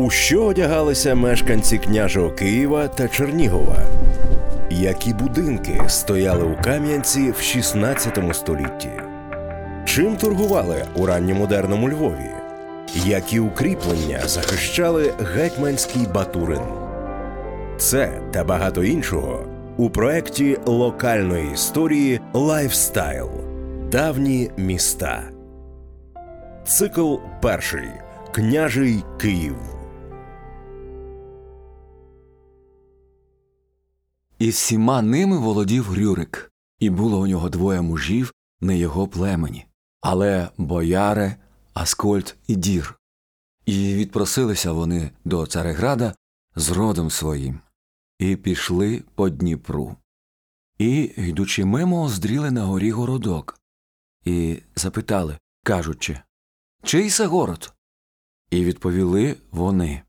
У що одягалися мешканці княжого Києва та Чернігова? Які будинки стояли у Кам'янці в 16 столітті? Чим торгували у ранньомодерному Львові? Які укріплення захищали гетьманський Батурин? Це та багато іншого у проєкті локальної історії Лайфстайл Давні міста. Цикл перший Княжий Київ. І всіма ними володів Рюрик, і було у нього двоє мужів не його племені, але бояре, Аскольд і Дір. І відпросилися вони до Цареграда з родом своїм, і пішли по Дніпру. І, йдучи мимо, здріли на горі городок, і запитали, кажучи Чий це город? І відповіли вони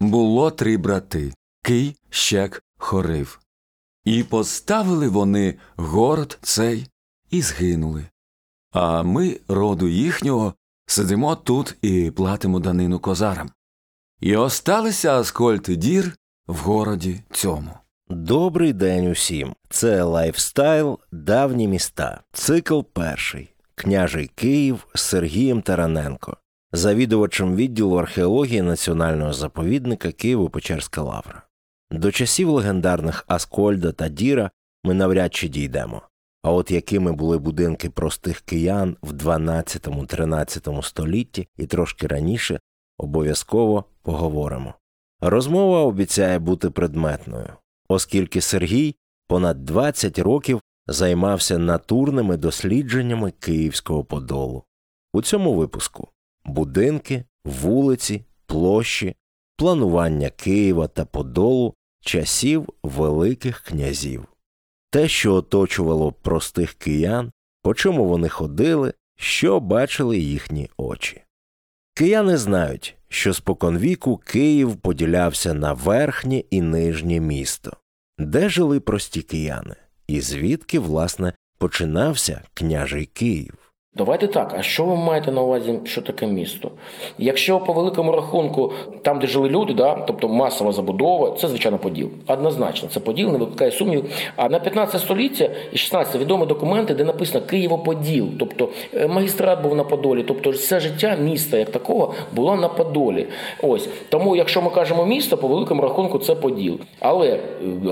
Було три брати Кий, Щек, Хорив. І поставили вони город цей і згинули. А ми, роду їхнього, сидимо тут і платимо данину козарам. І осталися Аскольд Дір в городі цьому. Добрий день усім. Це лайфстайл Давні міста. Цикл перший. Княжий Київ з Сергієм Тараненко, завідувачем відділу археології Національного заповідника Києво-Печерська Лавра. До часів легендарних Аскольда та Діра ми навряд чи дійдемо. А от якими були будинки простих киян в 12-13 столітті і трошки раніше, обов'язково поговоримо. Розмова обіцяє бути предметною, оскільки Сергій понад 20 років займався натурними дослідженнями Київського Подолу. У цьому випуску будинки, вулиці, площі, планування Києва та Подолу часів Великих князів, те, що оточувало простих киян, по чому вони ходили, що бачили їхні очі. Кияни знають, що споконвіку Київ поділявся на верхнє і нижнє місто, де жили прості кияни, і звідки, власне, починався княжий Київ. Давайте так, а що ви маєте на увазі, що таке місто? Якщо по великому рахунку, там, де жили люди, да, тобто масова забудова, це звичайно поділ. Однозначно, це поділ, не викликає сумнів. А на 15 століття і 16 відомі документи, де написано Києво-Поділ, тобто е, магістрат був на Подолі, тобто все життя міста як такого було на Подолі. Ось тому, якщо ми кажемо місто, по великому рахунку це поділ. Але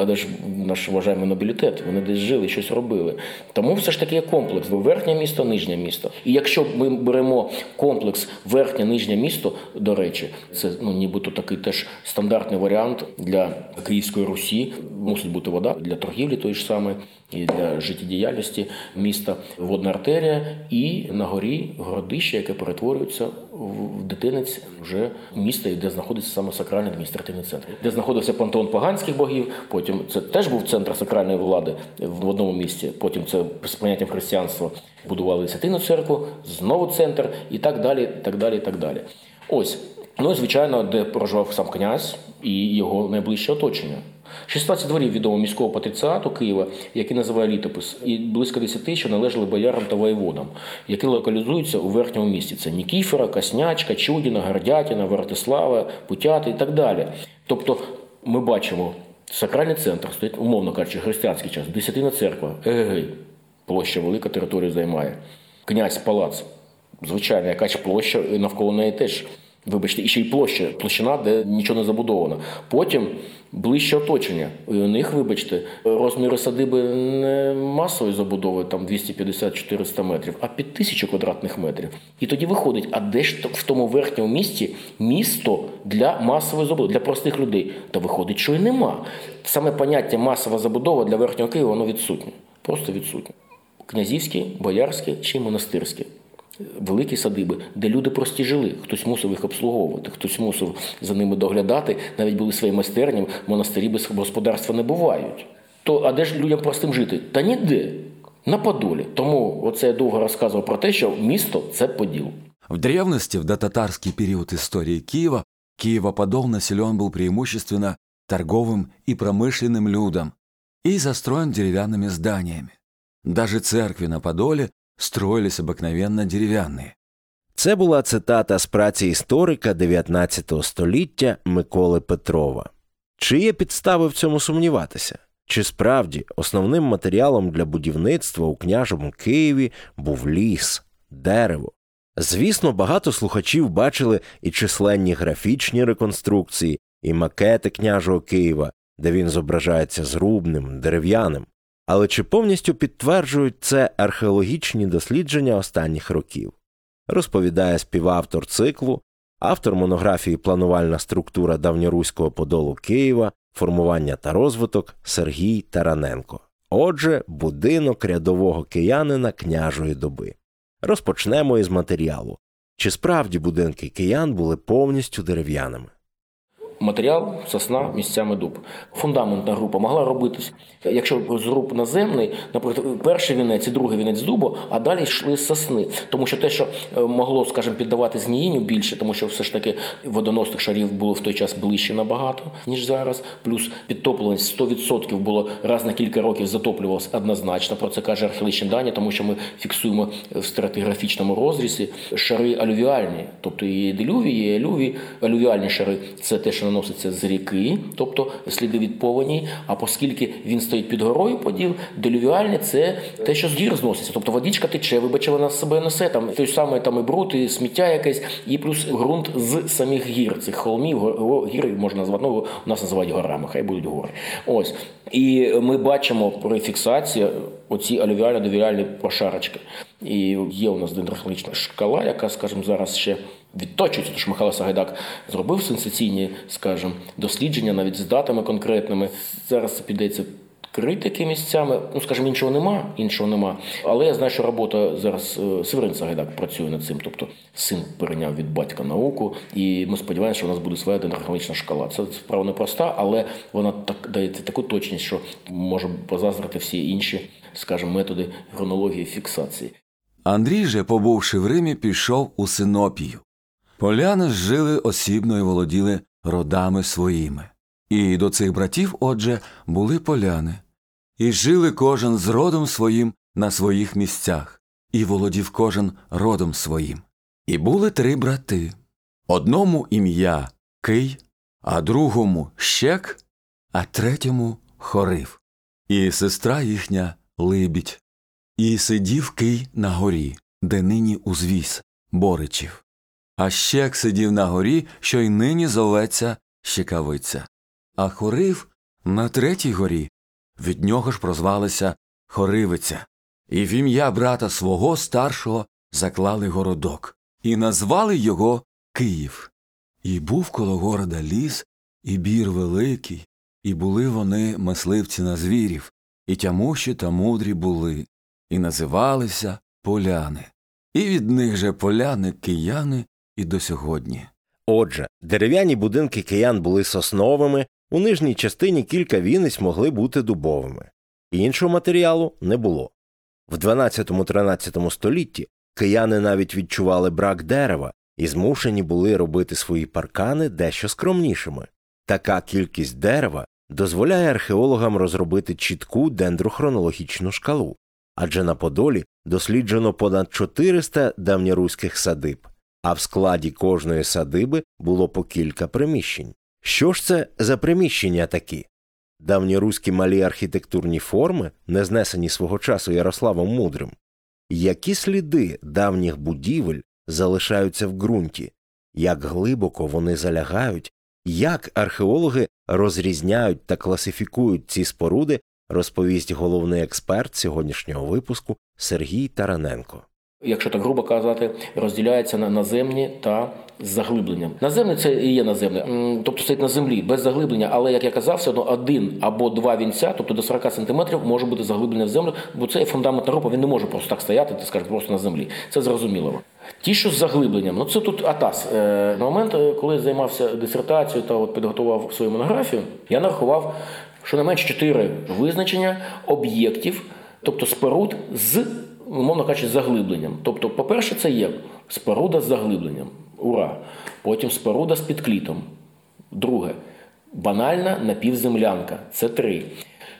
але ж наш вважаємо нобілітет, вони десь жили, щось робили. Тому все ж таки є комплекс: верхнє місто, нижнє місто місто. І якщо ми беремо комплекс верхнє нижнє місто, до речі, це ну нібито такий теж стандартний варіант для Київської Русі. Мусить бути вода для торгівлі, тої ж самий, і для життєдіяльності міста водна артерія, і на горі городище, яке перетворюється в дитинець вже міста, де знаходиться саме сакральний адміністративний центр, де знаходився пантеон поганських богів. Потім це теж був центр сакральної влади в одному місці. Потім це з поняттям християнства будували Святину церкву, знову центр і так далі. так далі, так далі. Ось, ну і звичайно, де проживав сам князь і його найближче оточення. 16 дворів відомого міського патриціату Києва, який називає літопис, і близько 10, що належали боярам та воєводам, які локалізуються у верхньому місті. Це Нікіфора, Каснячка, Чудіна, Гордятіна, Вартислава, Путяти і так далі. Тобто ми бачимо, сакральний центр стоїть, умовно кажучи, християнський час, десятина церква, егегей, площа велика територію займає. Князь палац. Звичайно, якась площа навколо неї теж. Вибачте, і ще й площа, площина, де нічого не забудовано. Потім ближче оточення. І у них, вибачте, розміри садиби не масової забудови, там 250-400 метрів, а під тисячу квадратних метрів. І тоді виходить, а де ж в тому верхньому місті місто для масової забудови, для простих людей? Та виходить, що і нема. Саме поняття масова забудова для верхнього Києва воно відсутнє. Просто відсутнє князівські, боярські чи монастирські Великі садиби, де люди прості жили, хтось мусив їх обслуговувати, хтось мусив за ними доглядати, навіть були свої майстерні, монастирі без господарства не бувають. То а де ж людям простим жити? Та ніде. На Подолі. Тому оце я довго розказував про те, що місто це поділ. В древности, в дотатарский период истории Киева, Киево-Подол населен был преимущественно торговым и промышленным людом и застроен деревянными зданиями. Даже церкви на Подоле строились обыкновенно деревянные. Це була цитата з праці історика 19 століття Миколи Петрова. Чи є підстави в цьому сумніватися? Чи справді основним матеріалом для будівництва у княжому Києві був ліс, дерево? Звісно, багато слухачів бачили і численні графічні реконструкції, і макети княжого Києва, де він зображається зрубним, дерев'яним. Але чи повністю підтверджують це археологічні дослідження останніх років? Розповідає співавтор циклу, автор монографії Планувальна структура давньоруського подолу Києва, формування та розвиток Сергій Тараненко. Отже, будинок рядового киянина княжої доби. Розпочнемо із матеріалу. Чи справді будинки киян були повністю дерев'яними? Матеріал сосна місцями дуб. Фундаментна група могла робитись. Якщо зруб наземний, наприклад, перший вінець і другий вінець дубу, а далі йшли сосни. Тому що те, що е, могло, скажімо, піддавати зміїнню більше, тому що все ж таки водоносних шарів було в той час ближче набагато, ніж зараз. Плюс підтоплюваність 100% було раз на кілька років затоплювалося однозначно. Про це каже археологічні дані, тому що ми фіксуємо в стратиграфічному розрізі шари алювіальні, тобто і делювії, і алюві, алювіальні шари це те, що наноситься з ріки, тобто сліди від повені. А оскільки він стоїть під горою поділ, делювіальне це те, що з гір зноситься. Тобто водичка тече, вибачте, вона з себе несе там той самий там і бруд, і сміття якесь, і плюс ґрунт з самих гір, цих холмів, гір можна назвати, ну, у нас називають горами, хай будуть гори. Ось. І ми бачимо при фіксації оці алювіально-довіріальні прошарочки. І є у нас дендрохологічна шкала, яка, скажімо, зараз ще відточується, що Михайло Сагайдак зробив сенсаційні, скажімо, дослідження навіть з датами конкретними. Зараз це підеться критики місцями. Ну, скажімо, іншого нема, іншого нема. Але я знаю, що робота зараз е, Северин Сагайдак працює над цим. Тобто син перейняв від батька науку, і ми сподіваємося, що у нас буде своя дендрохологічна шкала. Це справа непроста, але вона так дає таку точність, що може позаздрити всі інші, скажімо, методи хронології фіксації. Андрій же, побувши в Римі, пішов у Синопію. Поляни жили осібно і володіли родами своїми. І до цих братів, отже, були поляни. І жили кожен з родом своїм на своїх місцях, і володів кожен родом своїм. І були три брати одному ім'я Кий, а другому Щек, а третьому Хорив, і сестра їхня Либідь. І сидів Кий на горі, де нині узвіз Боричів. А Щек сидів на горі, що й нині зоветься Щекавиця. А Хорив на третій горі. Від нього ж прозвалися Хоривиця. І в ім'я брата свого старшого заклали городок, і назвали його Київ. І був коло города ліс, і бір великий, і були вони мисливці на звірів, і тямущі та мудрі були, і називалися поляни. І від них же поляни кияни і до сьогодні. Отже, дерев'яні будинки киян були сосновими, у нижній частині кілька вінниць могли бути дубовими. Іншого матеріалу не було. В 12-13 столітті кияни навіть відчували брак дерева і змушені були робити свої паркани дещо скромнішими. Така кількість дерева дозволяє археологам розробити чітку дендрохронологічну шкалу, адже на Подолі досліджено понад 400 давньоруських садиб, а в складі кожної садиби було по кілька приміщень. Що ж це за приміщення такі? Давньоруські малі архітектурні форми, не знесені свого часу Ярославом Мудрим, які сліди давніх будівель залишаються в ґрунті, як глибоко вони залягають, як археологи розрізняють та класифікують ці споруди, розповість головний експерт сьогоднішнього випуску Сергій Тараненко. Якщо так грубо казати, розділяється на наземні та з заглибленням. Наземне це і є наземне, тобто стоїть на землі без заглиблення, але як я казав, все одно один або два вінця, тобто до 40 сантиметрів, може бути заглиблення в землю, бо це є фундаментна група, він не може просто так стояти, ти скажеш, просто на землі. Це зрозуміло. Ті, що з заглибленням, ну це тут АТАС. Е, на момент, е, коли я займався дисертацією та от підготував свою монографію, я нарахував щонайменше чотири визначення об'єктів, тобто споруд з умовно кажучи, з заглибленням. Тобто, по-перше, це є споруда з заглибленням. Ура! Потім споруда з підклітом. Друге банальна напівземлянка. Це три.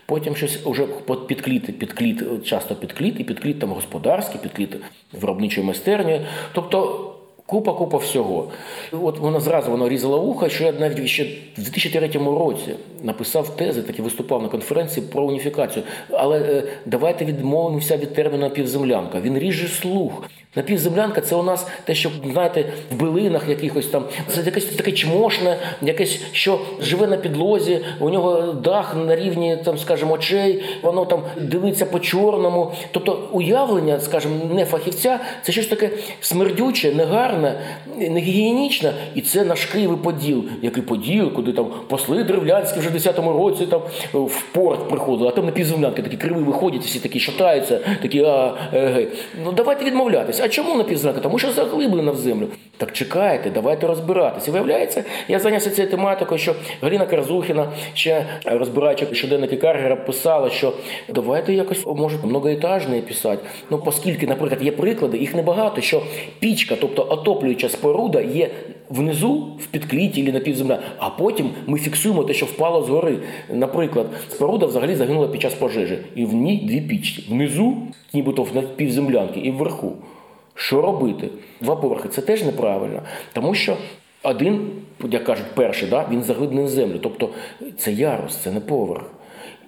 Потім щось уже підкліти, підкліт, підкліт, часто підкліт, і підкліт там господарський, підкліт виробничої майстерні. Тобто Купа-купа всього. От вона зразу воно різала вуха, що я навіть ще в 2003 році написав тези, такі виступав на конференції про уніфікацію. Але е, давайте відмовимося від терміну півземлянка. Він ріже слух. Напівземлянка це у нас те, що знаєте, в билинах якихось там це якесь таке чмошне, якесь, що живе на підлозі, у нього дах на рівні, там, скажімо, очей, воно там дивиться по чорному. Тобто уявлення, скажімо, не фахівця, це щось таке смердюче, негарне, негігієнічне, і це наш Київ і Поділ. Який Поділ, куди там посли древлянські вже в 10-му році там в порт приходили, а там напівземлянки такі криви виходять, всі такі шатаються, такі а, е, ну давайте відмовлятися. А чому напівземлянка? Тому що заглиблена в землю. Так чекайте, давайте розбиратися. Виявляється, я зайнявся цією тематикою, що Галіна Карзухіна, ще розбираючи щоденники Каргера, писала, що давайте якось може многоетажні писати. Ну, оскільки, наприклад, є приклади, їх небагато, що пічка, тобто отоплююча споруда, є внизу в підкліті чи напівземля, а потім ми фіксуємо те, що впало згори. Наприклад, споруда взагалі загинула під час пожежі, і в ній дві пічки. Внизу, нібито в напівземлянки, і вверху. Що робити? Два поверхи це теж неправильно, тому що один, як кажуть, перший, да, він заглиблений в землю. Тобто це ярус, це не поверх.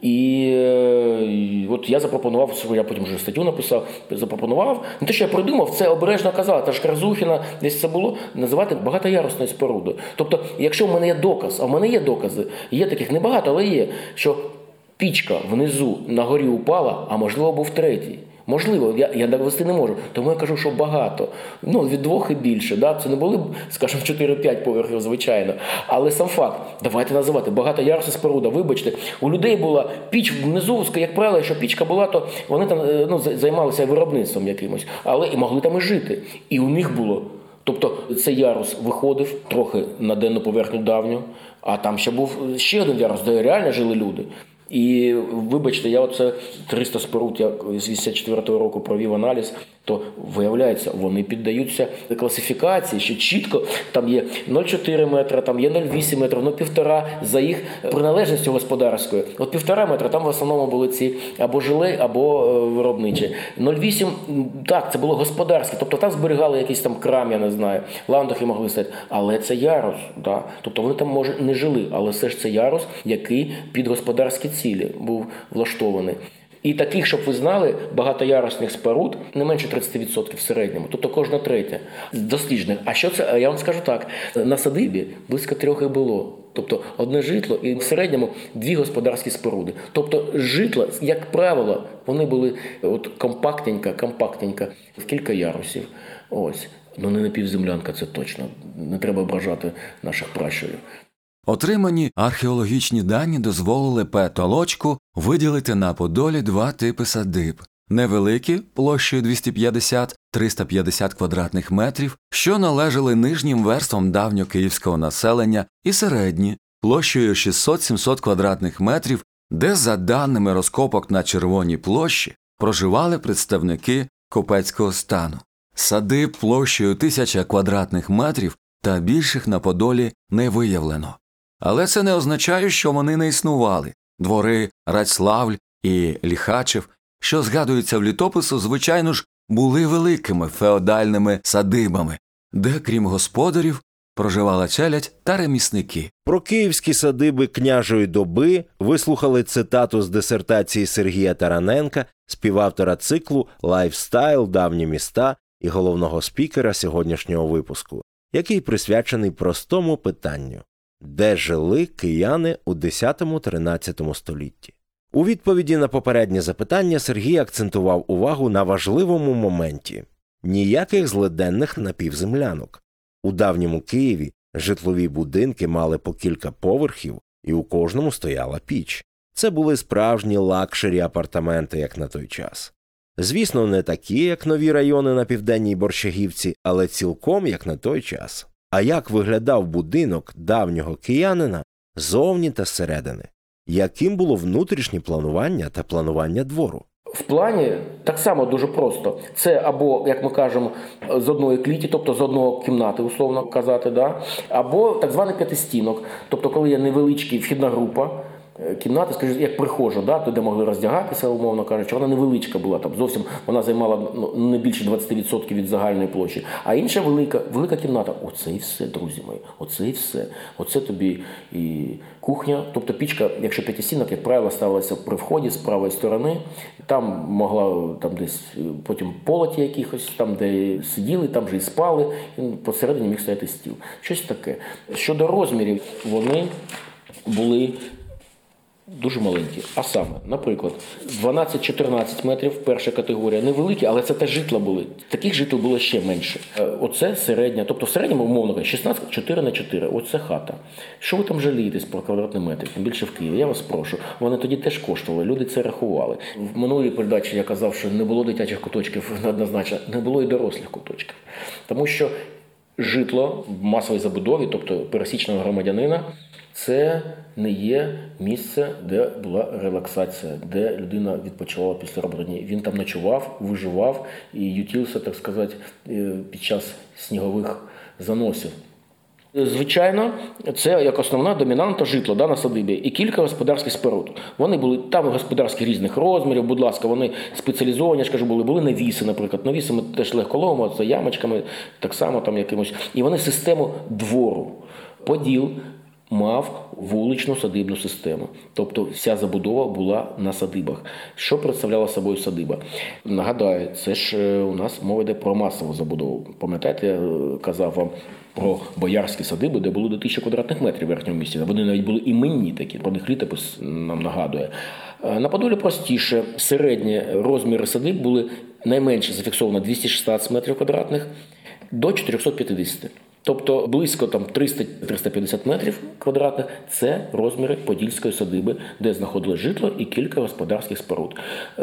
І е, от я запропонував, я потім вже статтю написав, запропонував. Не те, що я придумав, це обережно казала. Та ж Карзухіна, десь це було називати багатоярусною спорудою. Тобто, якщо в мене є доказ, а в мене є докази, є таких небагато, але є, що пічка внизу на горі упала, а можливо був третій. Можливо, я я довести не можу. Тому я кажу, що багато. Ну, від двох і більше. Да? Це не були скажімо, 4-5 поверхів, звичайно. Але сам факт, давайте називати багато багатоярусна споруда. Вибачте, у людей була піч внизу, як правило, якщо пічка була, то вони там ну, займалися виробництвом якимось, але і могли там і жити. І у них було. Тобто цей ярус виходив трохи на денну поверхню давню, а там ще був ще один ярус, де реально жили люди. І вибачте, я оце 300 споруд я з 84-го року провів аналіз, то виявляється, вони піддаються класифікації, що чітко там є 0,4 метра, там є 0,8 метра, ну півтора за їх приналежністю господарською. От півтора метра там в основному були ці або жилей, або е, виробничі. 0,8, так, це було господарське, тобто там зберігали якийсь там крам, я не знаю, ландухи могли стати, але це ярус. Да? Тобто вони там може не жили, але все ж це ярус, який під господарські цілі був влаштований. І таких, щоб ви знали, багатоярусних споруд не менше 30% в середньому, тобто кожна третя досліджених. А що це? Я вам скажу так: на садибі близько трьох і було. Тобто одне житло і в середньому дві господарські споруди. Тобто житла, як правило, вони були от компактненько, компактненько, в кілька ярусів. Ось. Ну не напівземлянка, це точно. Не треба ображати наших пращурів. Отримані археологічні дані дозволили П. Толочку виділити на Подолі два типи садиб невеликі площею 250-350 квадратних метрів, що належали нижнім верствам давньокиївського населення, і середні площею 600-700 квадратних метрів, де, за даними розкопок на Червоній площі, проживали представники копецького стану. Садиб площею 1000 квадратних метрів та більших на Подолі не виявлено. Але це не означає, що вони не існували. Двори Рацлавль і Ліхачев, що згадуються в літопису, звичайно ж, були великими феодальними садибами, де, крім господарів, проживала челядь та ремісники. Про київські садиби княжої доби вислухали цитату з дисертації Сергія Тараненка, співавтора циклу Лайфстайл, давні міста і головного спікера сьогоднішнього випуску, який присвячений простому питанню де жили кияни у 10-13 столітті. У відповіді на попереднє запитання Сергій акцентував увагу на важливому моменті ніяких злиденних напівземлянок. У давньому Києві житлові будинки мали по кілька поверхів, і у кожному стояла піч. Це були справжні luxury апартаменти, як на той час. Звісно, не такі, як нові райони на південній борщагівці, але цілком як на той час. А як виглядав будинок давнього киянина зовні та зсередини? Яким було внутрішнє планування та планування двору? В плані так само дуже просто. Це або, як ми кажемо, з одної кліті, тобто з одного кімнати, условно казати, да? або так званий п'ятистінок. Тобто, коли є невеличка вхідна група, кімната, скажімо, як прихожа, да, де могли роздягатися, умовно кажучи, вона невеличка була там. Зовсім вона займала ну, не більше 20% від загальної площі. А інша велика, велика кімната. Оце і все, друзі мої. Оце і все. Оце тобі і кухня. Тобто пічка, якщо п'ятисінок, як правило, ставилася при вході з правої сторони. Там могла там десь е, потім полоті якихось, там, де сиділи, там же і спали. І посередині міг стояти стіл. Щось таке. Щодо розмірів, вони були дуже маленькі. А саме, наприклад, 12-14 метрів перша категорія, невеликі, але це теж житла були. Таких житл було ще менше. Е, Оце середня, тобто в середньому, умовно 16 4 на 4. Оце хата. Що ви там жалієтесь про квадратний метр? Тим більше в Києві. Я вас прошу. Вони тоді теж коштували, люди це рахували. В минулій передачі я казав, що не було дитячих куточків однозначно, не було і дорослих куточків. Тому що житло в масовій забудові, тобто пересічного громадянина, це не є місце, де була релаксація, де людина відпочивала після роботи. Він там ночував, виживав і ютився, так сказати, е, під час снігових заносів. Звичайно, це як основна домінанта житла да, на садибі і кілька господарських споруд. Вони були там господарські різних розмірів, будь ласка, вони спеціалізовані, я ж кажу, були, були навіси, наприклад. Навіси ми теж легко ловимо, це ямочками, так само там якимось. І вони систему двору. Поділ мав вуличну садибну систему. Тобто вся забудова була на садибах. Що представляла собою садиба? Нагадаю, це ж е, у нас мова йде про масову забудову. Пам'ятаєте, я е, казав вам про боярські садиби, де було до тисячі квадратних метрів в верхньому. Вони навіть були іменні такі, про них літопис нам нагадує. Е, На Подолі простіше, середні розміри садиб були найменше зафіксовано 216 метрів квадратних до 450. Тобто близько там 300-350 метрів квадратних це розміри Подільської садиби, де знаходилось житло і кілька господарських споруд.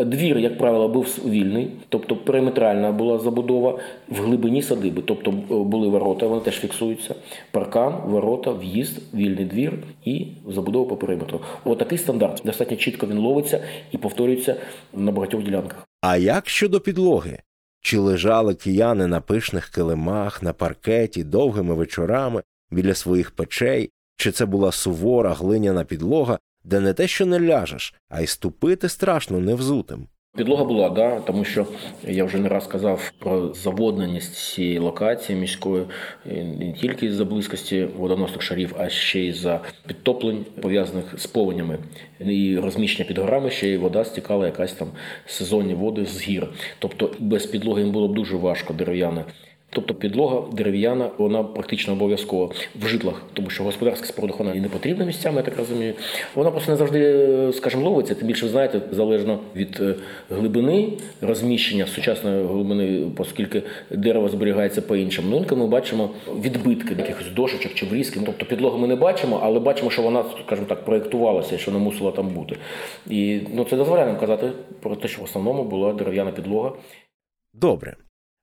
Двір, як правило, був вільний, тобто периметральна була забудова в глибині садиби, тобто були ворота, вони теж фіксуються. Паркан, ворота, в'їзд, вільний двір і забудова по периметру. Отакий стандарт. Достатньо чітко він ловиться і повторюється на багатьох ділянках. А як щодо підлоги? Чи лежали кияни на пишних килимах, на паркеті довгими вечорами біля своїх печей, чи це була сувора глиняна підлога, де не те, що не ляжеш, а й ступити страшно невзутим? Підлога була, да, тому що я вже не раз казав про заводненість цієї локації міської не тільки з-за близькості водоносних шарів, а ще й за підтоплень, пов'язаних з повенями і розміщення під горами, ще й вода стікала якась там сезонні води з гір. Тобто без підлоги їм було б дуже важко дерев'яне. Тобто підлога дерев'яна, вона практично обов'язкова в житлах, тому що в господарських спорудах вона і не потрібна місцями, я так розумію. Вона просто не завжди, скажімо, ловиться. Тим більше, ви знаєте, залежно від е, глибини розміщення сучасної глибини, оскільки дерево зберігається по-іншому. Ну, інколи ми бачимо відбитки якихось дошечок чи врізки. Тобто підлогу ми не бачимо, але бачимо, що вона, скажімо так, проєктувалася що не мусила там бути. І ну, це дозволяє нам казати про те, що в основному була дерев'яна підлога. Добре.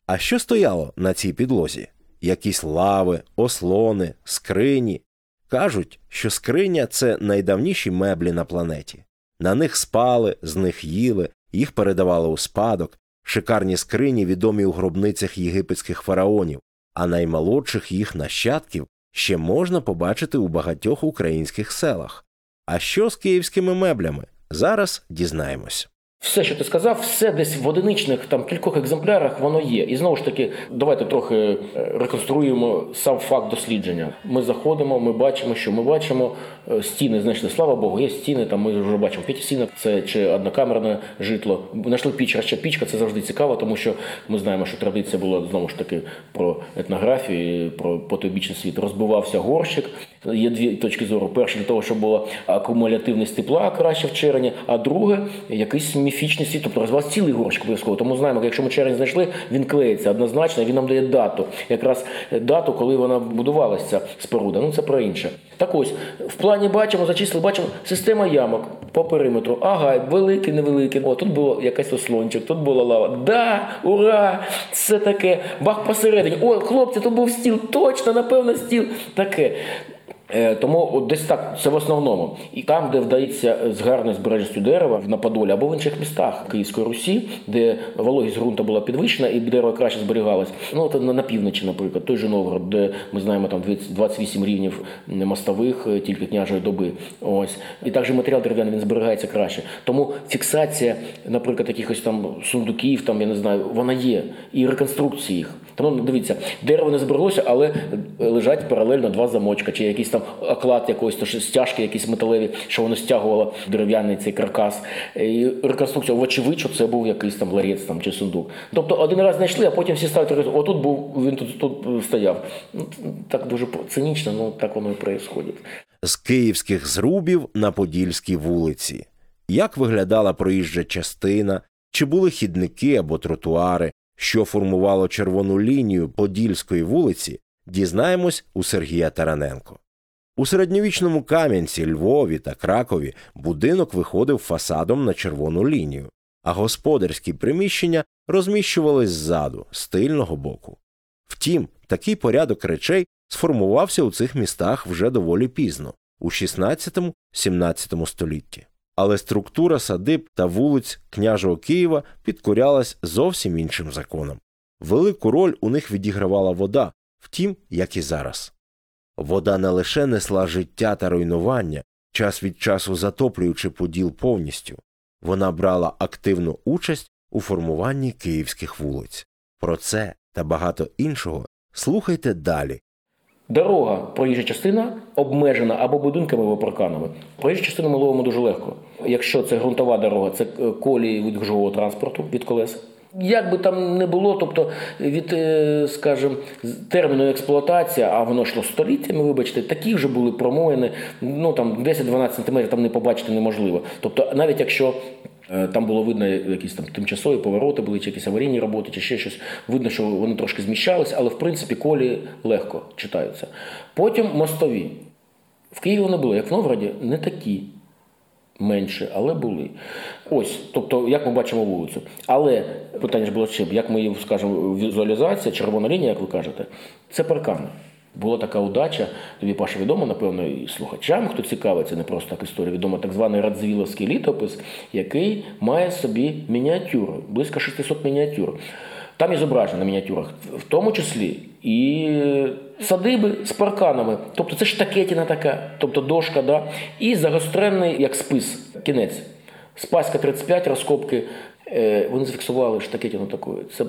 А що стояло на цій підлозі? Якісь лави, ослони, скрині. Кажуть, що скриня це найдавніші меблі на планеті. На них спали, з них їли, їх передавали у спадок. Шикарні скрині відомі у гробницях єгипетських фараонів, а наймолодших їх нащадків ще можна побачити у багатьох українських селах. А що з київськими меблями? Зараз дізнаємось. Все, що ти сказав, все десь в одиничних там кількох екземплярах воно є. І знову ж таки, давайте трохи е, реконструюємо сам факт дослідження. Ми заходимо, ми бачимо, що ми бачимо е, стіни. Знайшли, слава Богу, є стіни. Там ми вже бачимо п'ятистінок, це чи однокамерне житло. Знайшли піч, ще пічка це завжди цікаво, тому що ми знаємо, що традиція була знову ж таки про етнографію, про потойбічний світ. Розбивався горщик. Є дві точки зору. Перше, для того, щоб була акумулятивність тепла краще в черені, а друге, якийсь міфічний світ, тобто розвивався цілий горщик обов'язково. Тому знаємо, якщо ми черень знайшли, він клеїться однозначно, він нам дає дату. Якраз дату, коли вона будувалася ця споруда. Ну це про інше. Так ось, в плані бачимо, зачислили, бачимо система ямок по периметру. Ага, великий, невеликий. О, тут було якийсь ослончик, тут була лава. Да, ура! Це таке. Бах посередині. О, хлопці, тут був стіл, точно, напевно, стіл. Таке. Е, Тому от десь так, це в основному. І там, де вдається з гарною збережністю дерева на Подолі або в інших містах Київської Русі, де вологість ґрунту була підвищена і дерево краще зберігалось. Ну от на, півночі, наприклад, той же Новгород, де ми знаємо там 28 рівнів мостових е, тільки княжої доби. Ось і також матеріал дерев'яний він зберігається краще. Тому фіксація, наприклад, якихось там сундуків, там я не знаю, вона є, і реконструкції їх. Тому ну, дивіться, дерево не збереглося, але лежать паралельно два замочка, чи якийсь там оклад якоїсь то стяжки, якісь металеві, що воно стягувало дерев'яний цей каркас. І реконструкція, вочевидь, що це був якийсь там ларець там, чи сундук. Тобто один раз знайшли, а потім всі ставлять, отут був, він тут, тут стояв. Ну, так дуже цинічно, ну так воно і відбувається. З київських зрубів на Подільській вулиці. Як виглядала проїжджа частина, чи були хідники або тротуари, що формувало червону лінію Подільської вулиці, дізнаємось у Сергія Тараненко. У середньовічному Кам'янці, Львові та Кракові будинок виходив фасадом на червону лінію, а господарські приміщення розміщувались ззаду, з тильного боку. Втім, такий порядок речей сформувався у цих містах вже доволі пізно, у 16-17 столітті. Але структура садиб та вулиць княжого Києва підкорялась зовсім іншим законам. Велику роль у них відігравала вода, втім, як і зараз. Вода не лише несла життя та руйнування, час від часу затоплюючи поділ повністю, вона брала активну участь у формуванні київських вулиць. Про це та багато іншого слухайте далі. Дорога, проїжджа частина обмежена або будинками, або парканами. Проїжджу частину ми ловимо дуже легко. Якщо це ґрунтова дорога, це е, колії від гужового транспорту від колес. Як би там не було, тобто від, е, скажімо, терміну експлуатації, а воно йшло століттями, вибачте, такі вже були промоїни, ну там 10-12 см там не побачити неможливо. Тобто, навіть якщо там було видно якісь там тимчасові повороти, були чи якісь аварійні роботи, чи ще щось, видно, що вони трошки зміщалися, але в принципі колі легко читаються. Потім мостові. В Києві вони були, як в Новгороді, не такі менше, але були. Ось, тобто, як ми бачимо вулицю. Але питання ж було ще, як ми її скажемо, візуалізація, червона лінія, як ви кажете, це паркани. Була така удача, тобі Паша відомо, напевно, і слухачам, хто цікавиться, не просто так історія, відомо так званий Радзвіловський літопис, який має собі мініатюри, близько 600 мініатюр. Там і зображено на мініатюрах, в тому числі і садиби з парканами. Тобто це штакетіна така, тобто дошка, да? і загостренний, як спис, кінець. Спаська 35, розкопки. Е, Вони зафіксували штакетіну такою. Це е,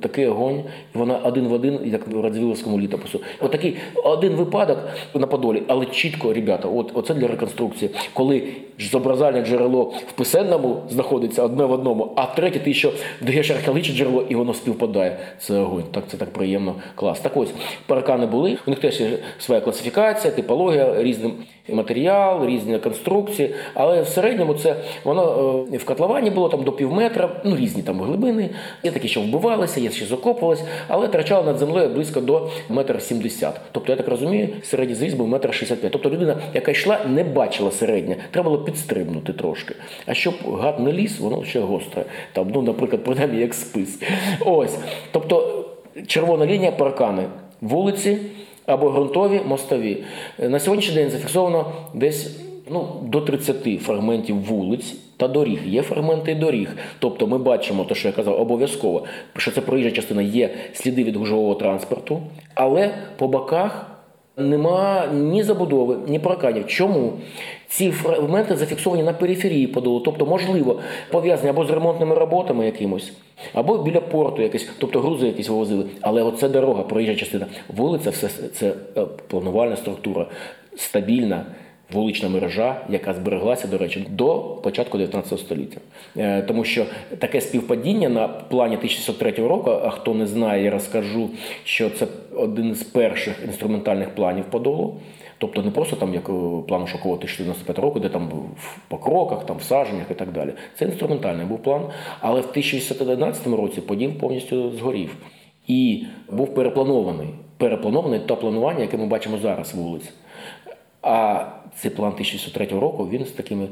такий огонь, і вона один в один, як в Радзвіловському літопису. Отакий один випадок на Подолі, але чітко, ребята, от оце для реконструкції, коли зобразальне джерело в писенному знаходиться одне в одному, а третє ти що даєш археологічне джерело, і воно співпадає. Це огонь. Так це так приємно, клас. Так ось паркани були. У них теж є своя класифікація, типологія, різний матеріал, різні конструкції. Але в середньому це воно е, в котловані було там до пів метра, ну різні там глибини. Є такі, що вбивалися, є що закопувалися, але трачало над землею близько до метра сімдесят. Тобто, я так розумію, середній зріст був метр шістдесят п'ять. Тобто людина, яка йшла, не бачила середнє. Треба було підстрибнути трошки. А щоб гад не ліз, воно ще гостре. Там, ну, наприклад, принаймні як спис. Ось. Тобто червона лінія паркани, вулиці або ґрунтові, мостові. На сьогоднішній день зафіксовано десь ну, до 30 фрагментів вулиць та доріг. Є фрагменти доріг. Тобто ми бачимо, те, що я казав, обов'язково, що це проїжджа частина, є сліди від гужового транспорту, але по боках. Нема ні забудови, ні парканів. Чому ці фрагменти зафіксовані на периферії подолу, тобто, можливо, пов'язані або з ремонтними роботами якимось, або біля порту якісь, тобто грузи якісь вивозили. Але оце дорога, проїжджа частина. Вулиця все це е, планувальна структура, стабільна. Вулична мережа, яка збереглася, до речі, до початку 19 століття. Е, тому що таке співпадіння на плані 1603 року, а хто не знає, я розкажу, що це один з перших інструментальних планів Подолу. Тобто не просто там як плану Шокова 1095 року, де там по кроках, там в саженнях і так далі. Це інструментальний був план. Але в 1611 році поділ повністю згорів і був перепланований. Перепланований те планування, яке ми бачимо зараз вулиць. А цей план 1603 року він з такими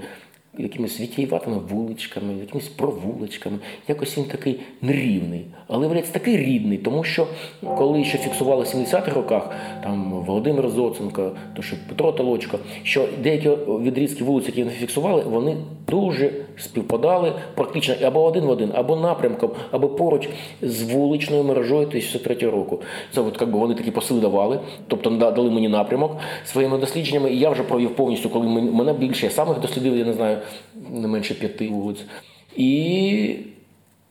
якимись вітієватими вуличками, якимись провуличками. Якось він такий нерівний. Але виявляється такий рідний, тому що коли ще фіксували в 70-х роках, там Володимир Зоценко, то що Петро Толочко, що деякі відрізки вулиць, які вони фіксували, вони дуже співпадали практично або один в один, або напрямком, або поруч з вуличною мережою 1003 року. Це от якби вони такі посили давали, тобто дали мені напрямок своїми дослідженнями. І я вже провів повністю, коли мене більше я сам їх дослідив, я не знаю, не менше п'яти вулиць. І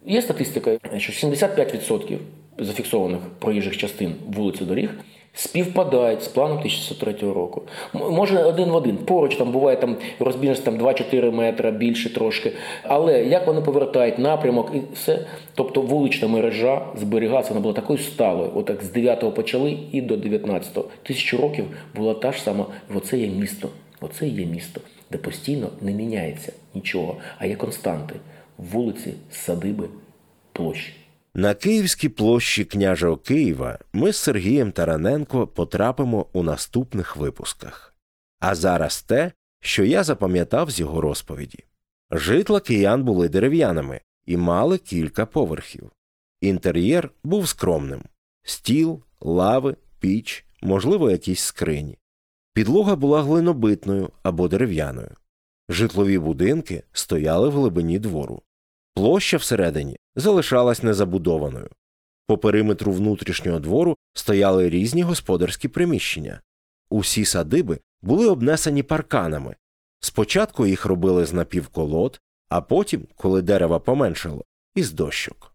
є статистика, що 75% зафіксованих проїжджих частин вулиці доріг співпадають з планом 1603 року. Може один в один. Поруч там буває там розбіжність там 2-4 метри, більше трошки. Але як вони повертають напрямок і все. Тобто вулична мережа зберігається, вона була такою сталою. Отак з 9-го почали і до 19-го. Тисячу років була та ж сама. Оце є місто. Оце є місто, де постійно не міняється нічого, а є константи. Вулиці, садиби, площі. На Київській площі княжого Києва ми з Сергієм Тараненко потрапимо у наступних випусках. А зараз те, що я запам'ятав з його розповіді. Житла киян були дерев'яними і мали кілька поверхів. Інтер'єр був скромним стіл, лави, піч, можливо, якісь скрині. Підлога була глинобитною або дерев'яною. Житлові будинки стояли в глибині двору. Площа всередині залишалась незабудованою. По периметру внутрішнього двору стояли різні господарські приміщення. Усі садиби були обнесені парканами. Спочатку їх робили з напівколод, а потім, коли дерева поменшало, із дощок.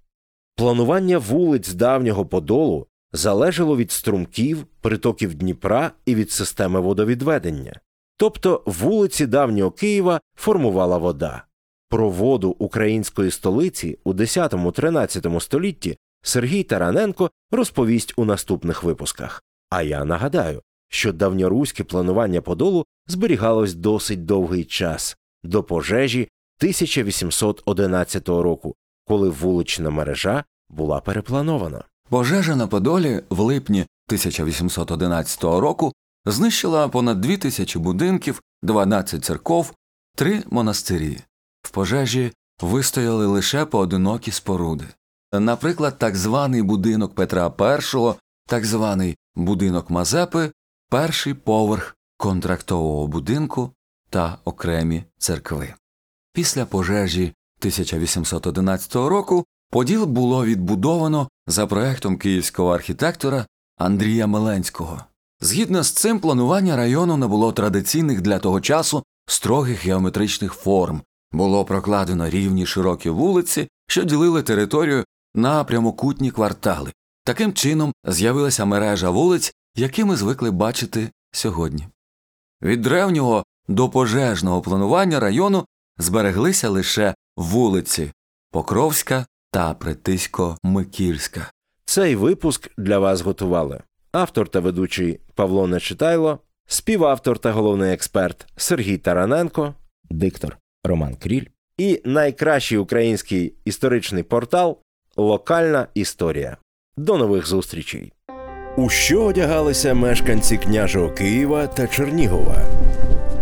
Планування вулиць давнього подолу залежало від струмків, притоків Дніпра і від системи водовідведення. Тобто вулиці давнього Києва формувала вода. Про воду української столиці у 10-13 столітті Сергій Тараненко розповість у наступних випусках. А я нагадаю, що давньоруське планування подолу зберігалось досить довгий час до пожежі 1811 року, коли вулична мережа була перепланована. Пожежа на Подолі в липні 1811 року знищила понад дві тисячі будинків, 12 церков, три монастирі. В пожежі вистояли лише поодинокі споруди. Наприклад, так званий будинок Петра І, так званий будинок Мазепи, перший поверх контрактового будинку та окремі церкви. Після пожежі 1811 року Поділ було відбудовано за проектом київського архітектора Андрія Меленського. Згідно з цим, планування району не було традиційних для того часу строгих геометричних форм, було прокладено рівні широкі вулиці, що ділили територію на прямокутні квартали. Таким чином з'явилася мережа вулиць, які ми звикли бачити сьогодні. Від древнього до пожежного планування району збереглися лише вулиці Покровська та Притисько Микільська. Цей випуск для вас готували автор та ведучий Павло Нечитайло, співавтор та головний експерт Сергій Тараненко, диктор Роман Кріль і найкращий український історичний портал Локальна історія. До нових зустрічей. У що одягалися мешканці княжого Києва та Чернігова?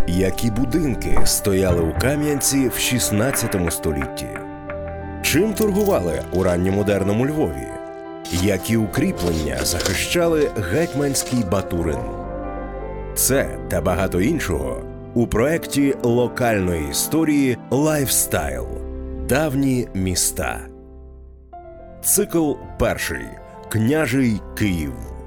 Які будинки стояли у Кам'янці в 16 столітті? Чим торгували у ранньомодерному Львові? Які укріплення захищали гетьманський Батурин? Це та багато іншого у проєкті локальної історії Лайфстайл Давні міста. Цикл перший Княжий Київ.